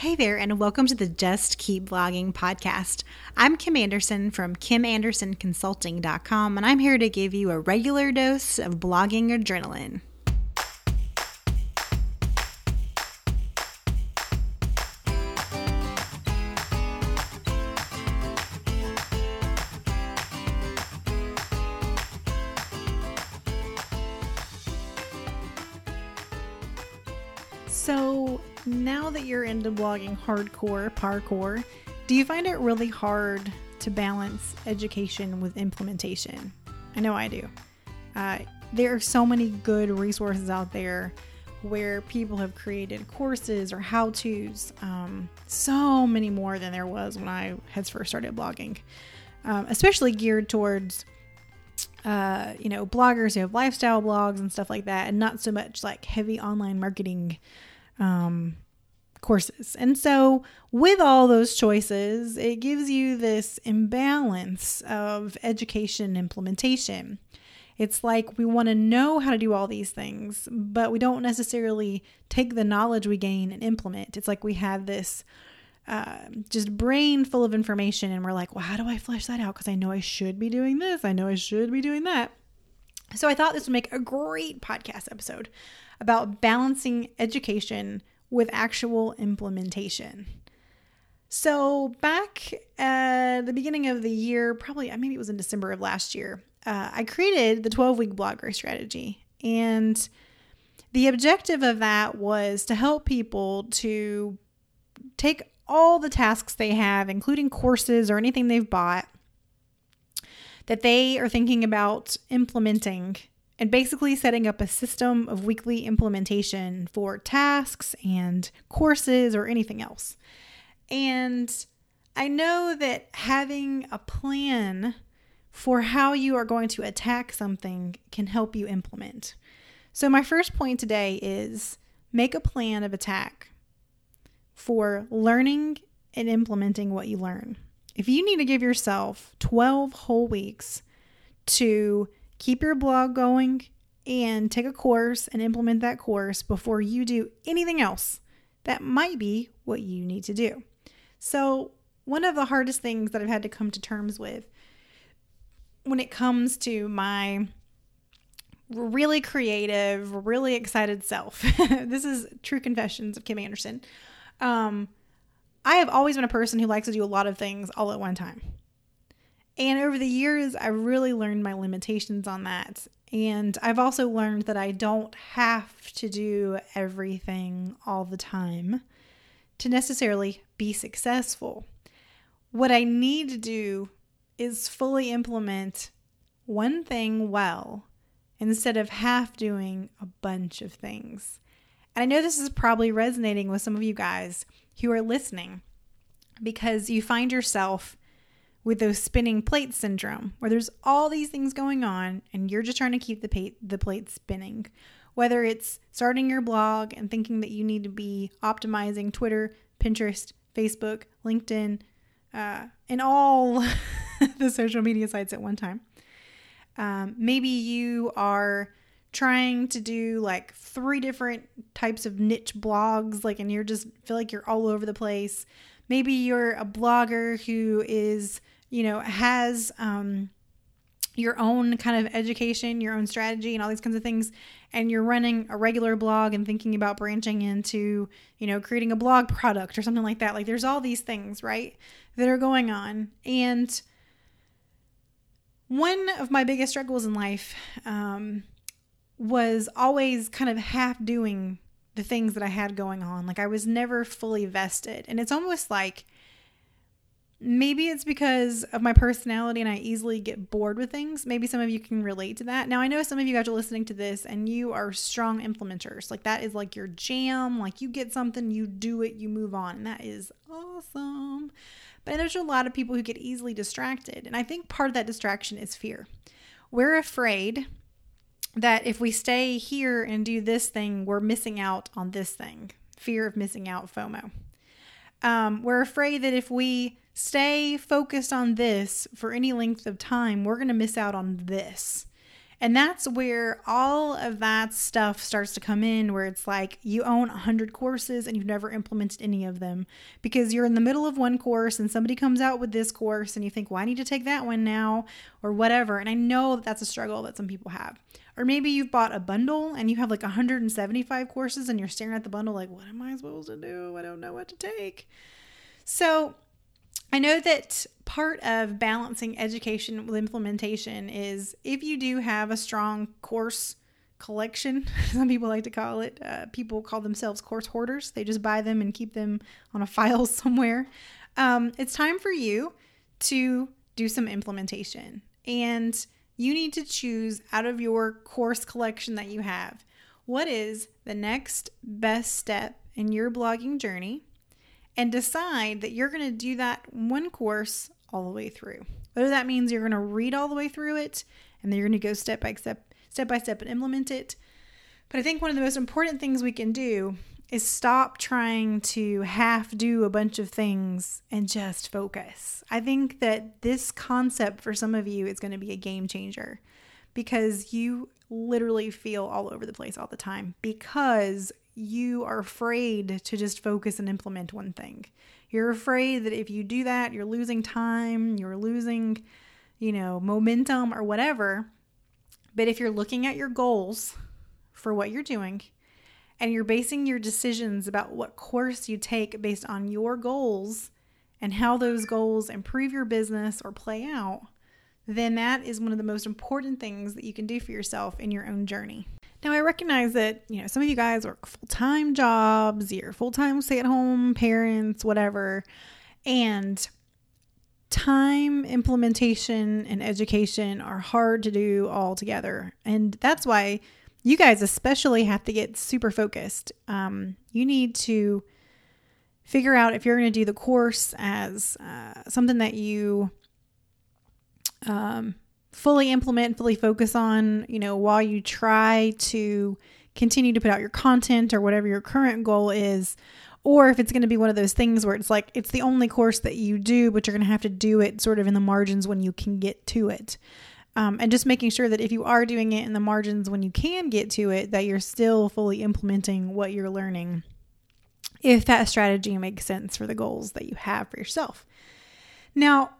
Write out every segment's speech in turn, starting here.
Hey there, and welcome to the Just Keep Blogging podcast. I'm Kim Anderson from KimAndersonConsulting.com, and I'm here to give you a regular dose of blogging adrenaline. Blogging hardcore, parkour, do you find it really hard to balance education with implementation? I know I do. Uh, there are so many good resources out there where people have created courses or how to's, um, so many more than there was when I had first started blogging, um, especially geared towards. Uh, you know, bloggers who have lifestyle blogs and stuff like that, and not so much like heavy online marketing um, courses. And so, with all those choices, it gives you this imbalance of education implementation. It's like we want to know how to do all these things, but we don't necessarily take the knowledge we gain and implement. It's like we have this uh, just brain full of information, and we're like, well, how do I flesh that out? Because I know I should be doing this, I know I should be doing that. So I thought this would make a great podcast episode about balancing education with actual implementation. So, back at the beginning of the year, probably I maybe it was in December of last year, uh, I created the 12 week blog growth strategy. And the objective of that was to help people to take all the tasks they have, including courses or anything they've bought, that they are thinking about implementing and basically setting up a system of weekly implementation for tasks and courses or anything else. And I know that having a plan for how you are going to attack something can help you implement. So, my first point today is make a plan of attack for learning and implementing what you learn. If you need to give yourself 12 whole weeks to keep your blog going and take a course and implement that course before you do anything else. That might be what you need to do. So, one of the hardest things that I've had to come to terms with when it comes to my really creative, really excited self. this is true confessions of Kim Anderson. Um, I have always been a person who likes to do a lot of things all at one time. And over the years, I've really learned my limitations on that. And I've also learned that I don't have to do everything all the time to necessarily be successful. What I need to do is fully implement one thing well instead of half doing a bunch of things. And I know this is probably resonating with some of you guys who are listening because you find yourself with those spinning plate syndrome, where there's all these things going on and you're just trying to keep the, pa- the plate spinning. Whether it's starting your blog and thinking that you need to be optimizing Twitter, Pinterest, Facebook, LinkedIn, uh, and all the social media sites at one time. Um, maybe you are trying to do like three different types of niche blogs, like, and you're just feel like you're all over the place. Maybe you're a blogger who is you know, has um, your own kind of education, your own strategy, and all these kinds of things, and you're running a regular blog and thinking about branching into, you know, creating a blog product or something like that. Like there's all these things, right, that are going on. And one of my biggest struggles in life um, was always kind of half doing the things that I had going on. Like I was never fully vested. And it's almost like, Maybe it's because of my personality and I easily get bored with things. Maybe some of you can relate to that. Now, I know some of you guys are listening to this and you are strong implementers. Like, that is like your jam. Like, you get something, you do it, you move on. And that is awesome. But there's a lot of people who get easily distracted. And I think part of that distraction is fear. We're afraid that if we stay here and do this thing, we're missing out on this thing. Fear of missing out, FOMO. Um, we're afraid that if we stay focused on this for any length of time, we're going to miss out on this. And that's where all of that stuff starts to come in, where it's like you own 100 courses and you've never implemented any of them because you're in the middle of one course and somebody comes out with this course and you think, well, I need to take that one now or whatever. And I know that that's a struggle that some people have. Or maybe you've bought a bundle and you have like 175 courses and you're staring at the bundle like, what am I supposed to do? I don't know what to take. So, I know that part of balancing education with implementation is if you do have a strong course collection, some people like to call it, uh, people call themselves course hoarders. They just buy them and keep them on a file somewhere. Um, it's time for you to do some implementation. And you need to choose out of your course collection that you have what is the next best step in your blogging journey and decide that you're going to do that one course all the way through. Whether that means you're going to read all the way through it and then you're going to go step by step, step by step and implement it. But I think one of the most important things we can do is stop trying to half do a bunch of things and just focus. I think that this concept for some of you is going to be a game changer because you literally feel all over the place all the time because you are afraid to just focus and implement one thing. You're afraid that if you do that, you're losing time, you're losing, you know, momentum or whatever. But if you're looking at your goals for what you're doing and you're basing your decisions about what course you take based on your goals and how those goals improve your business or play out, then that is one of the most important things that you can do for yourself in your own journey. Now, I recognize that, you know, some of you guys work full time jobs, you're full time stay at home parents, whatever. And time implementation and education are hard to do all together. And that's why you guys especially have to get super focused. Um, you need to figure out if you're going to do the course as uh, something that you um, fully implement, fully focus on, you know, while you try to continue to put out your content or whatever your current goal is. Or if it's going to be one of those things where it's like it's the only course that you do, but you're going to have to do it sort of in the margins when you can get to it. Um, and just making sure that if you are doing it in the margins when you can get to it, that you're still fully implementing what you're learning, if that strategy makes sense for the goals that you have for yourself. Now,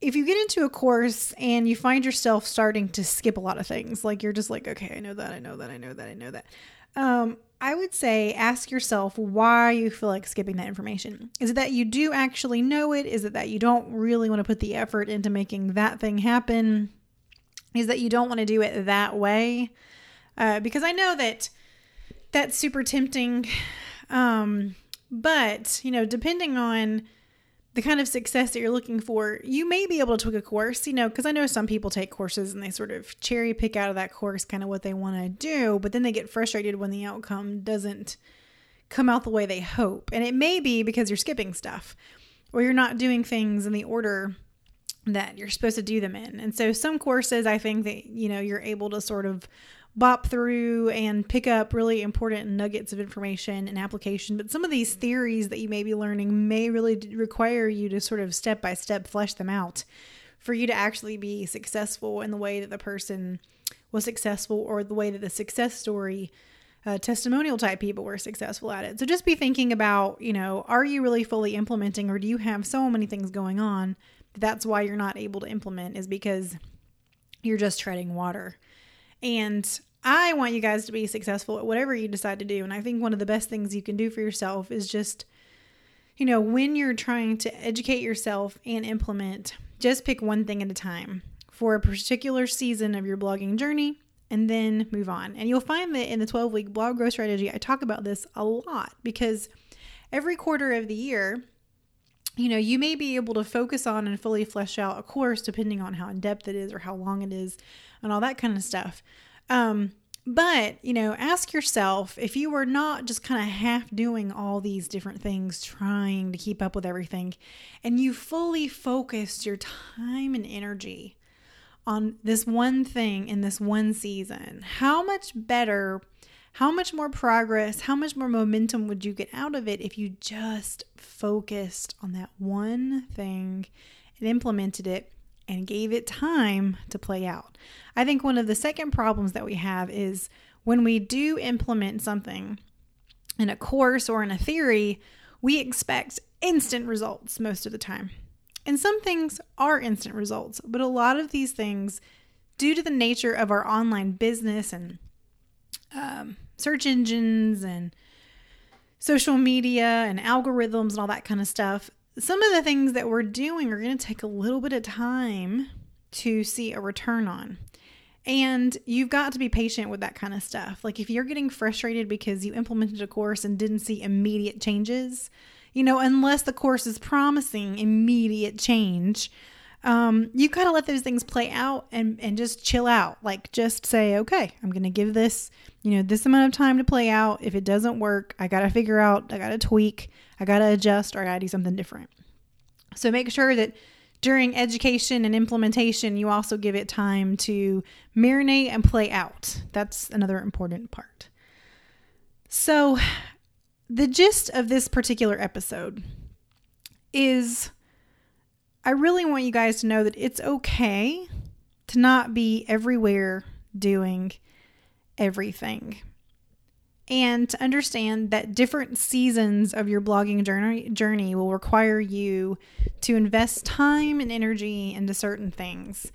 if you get into a course and you find yourself starting to skip a lot of things, like you're just like, okay, I know that, I know that, I know that, I know that. Um, I would say ask yourself why you feel like skipping that information. Is it that you do actually know it? Is it that you don't really want to put the effort into making that thing happen? Is that you don't want to do it that way? Uh, because I know that that's super tempting. Um, but, you know, depending on the kind of success that you're looking for, you may be able to take a course, you know, because I know some people take courses and they sort of cherry pick out of that course kind of what they want to do, but then they get frustrated when the outcome doesn't come out the way they hope. And it may be because you're skipping stuff or you're not doing things in the order that you're supposed to do them in. And so some courses I think that, you know, you're able to sort of bop through and pick up really important nuggets of information and application. But some of these theories that you may be learning may really require you to sort of step by step flesh them out for you to actually be successful in the way that the person was successful or the way that the success story uh, testimonial type people were successful at it. So just be thinking about, you know, are you really fully implementing or do you have so many things going on that that's why you're not able to implement is because you're just treading water. And I want you guys to be successful at whatever you decide to do. And I think one of the best things you can do for yourself is just, you know, when you're trying to educate yourself and implement, just pick one thing at a time for a particular season of your blogging journey and then move on. And you'll find that in the 12 week blog growth strategy, I talk about this a lot because every quarter of the year, you know, you may be able to focus on and fully flesh out a course depending on how in depth it is or how long it is and all that kind of stuff. Um, but, you know, ask yourself if you were not just kind of half doing all these different things, trying to keep up with everything, and you fully focused your time and energy on this one thing in this one season, how much better, how much more progress, how much more momentum would you get out of it if you just focused on that one thing and implemented it and gave it time to play out. I think one of the second problems that we have is when we do implement something in a course or in a theory, we expect instant results most of the time. And some things are instant results, but a lot of these things, due to the nature of our online business and um, search engines and social media and algorithms and all that kind of stuff, some of the things that we're doing are going to take a little bit of time to see a return on. And you've got to be patient with that kind of stuff. Like if you're getting frustrated because you implemented a course and didn't see immediate changes, you know, unless the course is promising immediate change, um, you kind of let those things play out and, and just chill out. Like just say, okay, I'm going to give this, you know, this amount of time to play out. If it doesn't work, I got to figure out, I got to tweak, I got to adjust, or I got to do something different. So make sure that during education and implementation, you also give it time to marinate and play out. That's another important part. So, the gist of this particular episode is I really want you guys to know that it's okay to not be everywhere doing everything and to understand that different seasons of your blogging journey journey will require you to invest time and energy into certain things.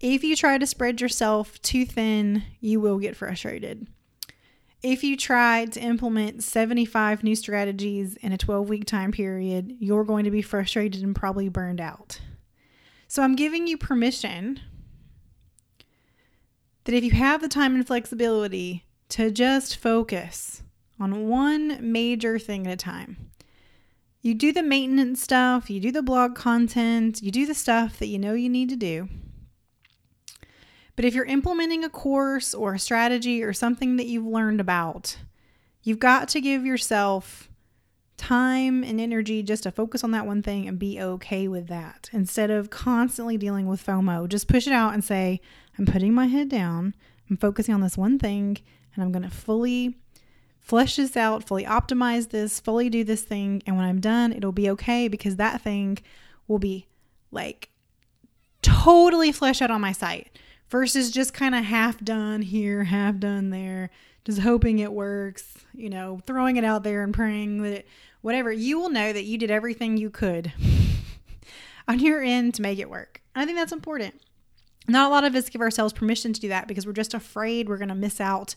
If you try to spread yourself too thin, you will get frustrated. If you try to implement 75 new strategies in a 12 week time period, you're going to be frustrated and probably burned out. So I'm giving you permission that if you have the time and flexibility to just focus on one major thing at a time. You do the maintenance stuff, you do the blog content, you do the stuff that you know you need to do. But if you're implementing a course or a strategy or something that you've learned about, you've got to give yourself time and energy just to focus on that one thing and be okay with that instead of constantly dealing with FOMO. Just push it out and say, I'm putting my head down, I'm focusing on this one thing, and I'm going to fully flesh this out, fully optimize this, fully do this thing. And when I'm done, it'll be okay because that thing will be like totally fleshed out on my site versus just kind of half done here, half done there, just hoping it works, you know, throwing it out there and praying that it, whatever. You will know that you did everything you could on your end to make it work. I think that's important. Not a lot of us give ourselves permission to do that because we're just afraid we're going to miss out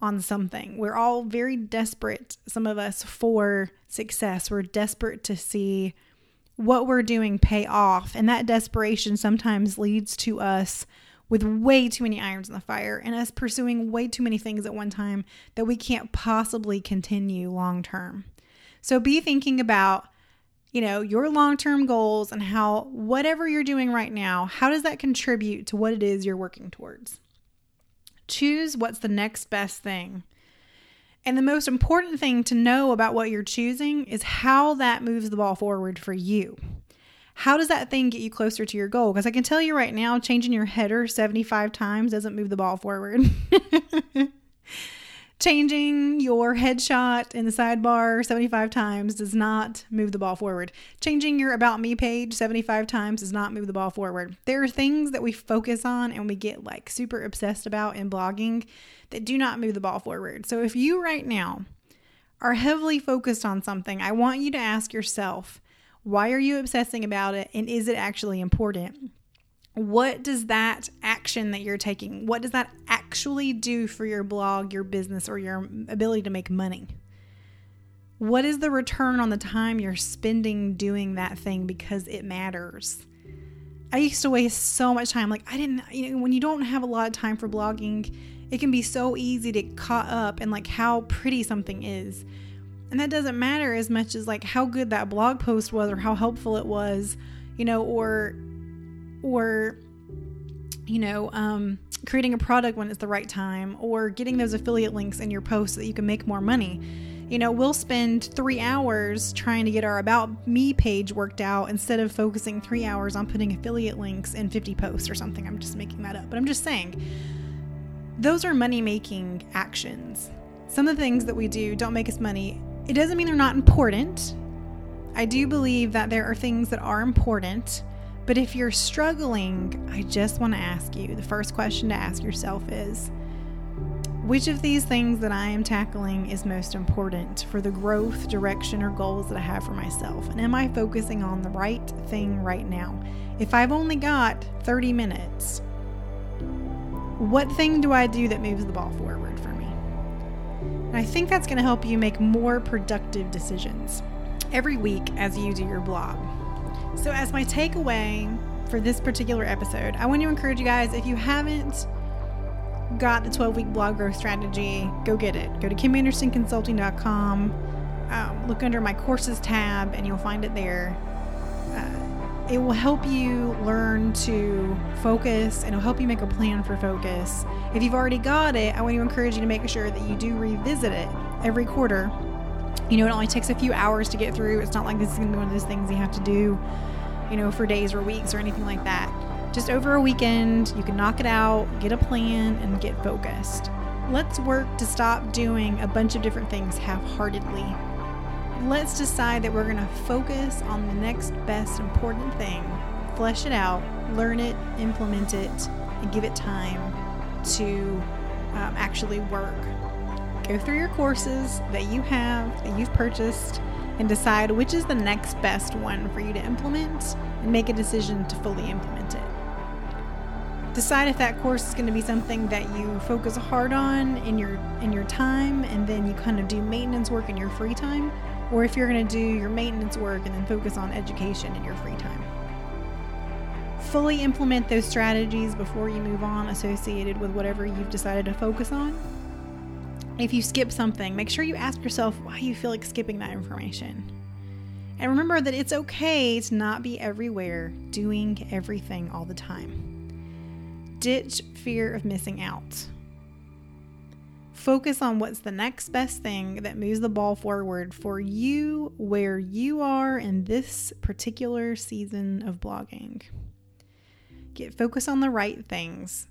on something. We're all very desperate, some of us, for success. We're desperate to see what we're doing pay off. And that desperation sometimes leads to us with way too many irons in the fire and us pursuing way too many things at one time that we can't possibly continue long term. So be thinking about you know, your long-term goals and how whatever you're doing right now, how does that contribute to what it is you're working towards? Choose what's the next best thing. And the most important thing to know about what you're choosing is how that moves the ball forward for you. How does that thing get you closer to your goal? Because I can tell you right now, changing your header 75 times doesn't move the ball forward. Changing your headshot in the sidebar 75 times does not move the ball forward. Changing your About Me page 75 times does not move the ball forward. There are things that we focus on and we get like super obsessed about in blogging that do not move the ball forward. So if you right now are heavily focused on something, I want you to ask yourself, why are you obsessing about it and is it actually important? What does that action that you're taking what does that actually do for your blog your business or your ability to make money? What is the return on the time you're spending doing that thing because it matters? I used to waste so much time like i didn't you know when you don't have a lot of time for blogging it can be so easy to get caught up in like how pretty something is. And that doesn't matter as much as like how good that blog post was or how helpful it was you know or or you know um, creating a product when it's the right time or getting those affiliate links in your post so that you can make more money. You know we'll spend three hours trying to get our about me page worked out instead of focusing three hours on putting affiliate links in 50 posts or something. I'm just making that up but i'm just saying those are money making actions. Some of the things that we do don't make us money. It doesn't mean they're not important. I do believe that there are things that are important But if you're struggling, I just want to ask you the first question to ask yourself is which of these things that I am tackling is most important for the growth, direction, or goals that I have for myself? And am I focusing on the right thing right now? If I've only got 30 minutes, what thing do I do that moves the ball forward for me? And I think that's going to help you make more productive decisions every week as you do your blog. So, as my takeaway for this particular episode, I want to encourage you guys if you haven't got the 12 week blog growth strategy, go get it. Go to kimandersonconsulting.com, um, look under my courses tab, and you'll find it there. Uh, it will help you learn to focus and it'll help you make a plan for focus. If you've already got it, I want to encourage you to make sure that you do revisit it every quarter you know, it only takes a few hours to get through. It's not like this is going to be one of those things you have to do, you know, for days or weeks or anything like that. Just over a weekend, you can knock it out, get a plan, and get focused. Let's work to stop doing a bunch of different things half heartedly. Let's decide that we're going to focus on the next best important thing, flesh it out, learn it, implement it, and give it time to um, actually work Go through your courses that you have, that you've purchased, and decide which is the next best one for you to implement and make a decision to fully implement it. Decide if that course is going to be something that you focus hard on in your in your time and then you kind of do maintenance work in your free time or if you're going to do your maintenance work and then focus on education in your free time. Fully implement those strategies before you move on associated with whatever you've decided to focus on if you skip something, make sure you ask yourself why you feel like skipping that information. And remember that it's okay to not be everywhere, doing everything all the time. Ditch fear of missing out. Focus on what's the next best thing that moves the ball forward for you where you are in this particular season of blogging. Get focused on the right things.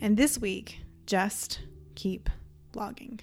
And this week, just keep blogging.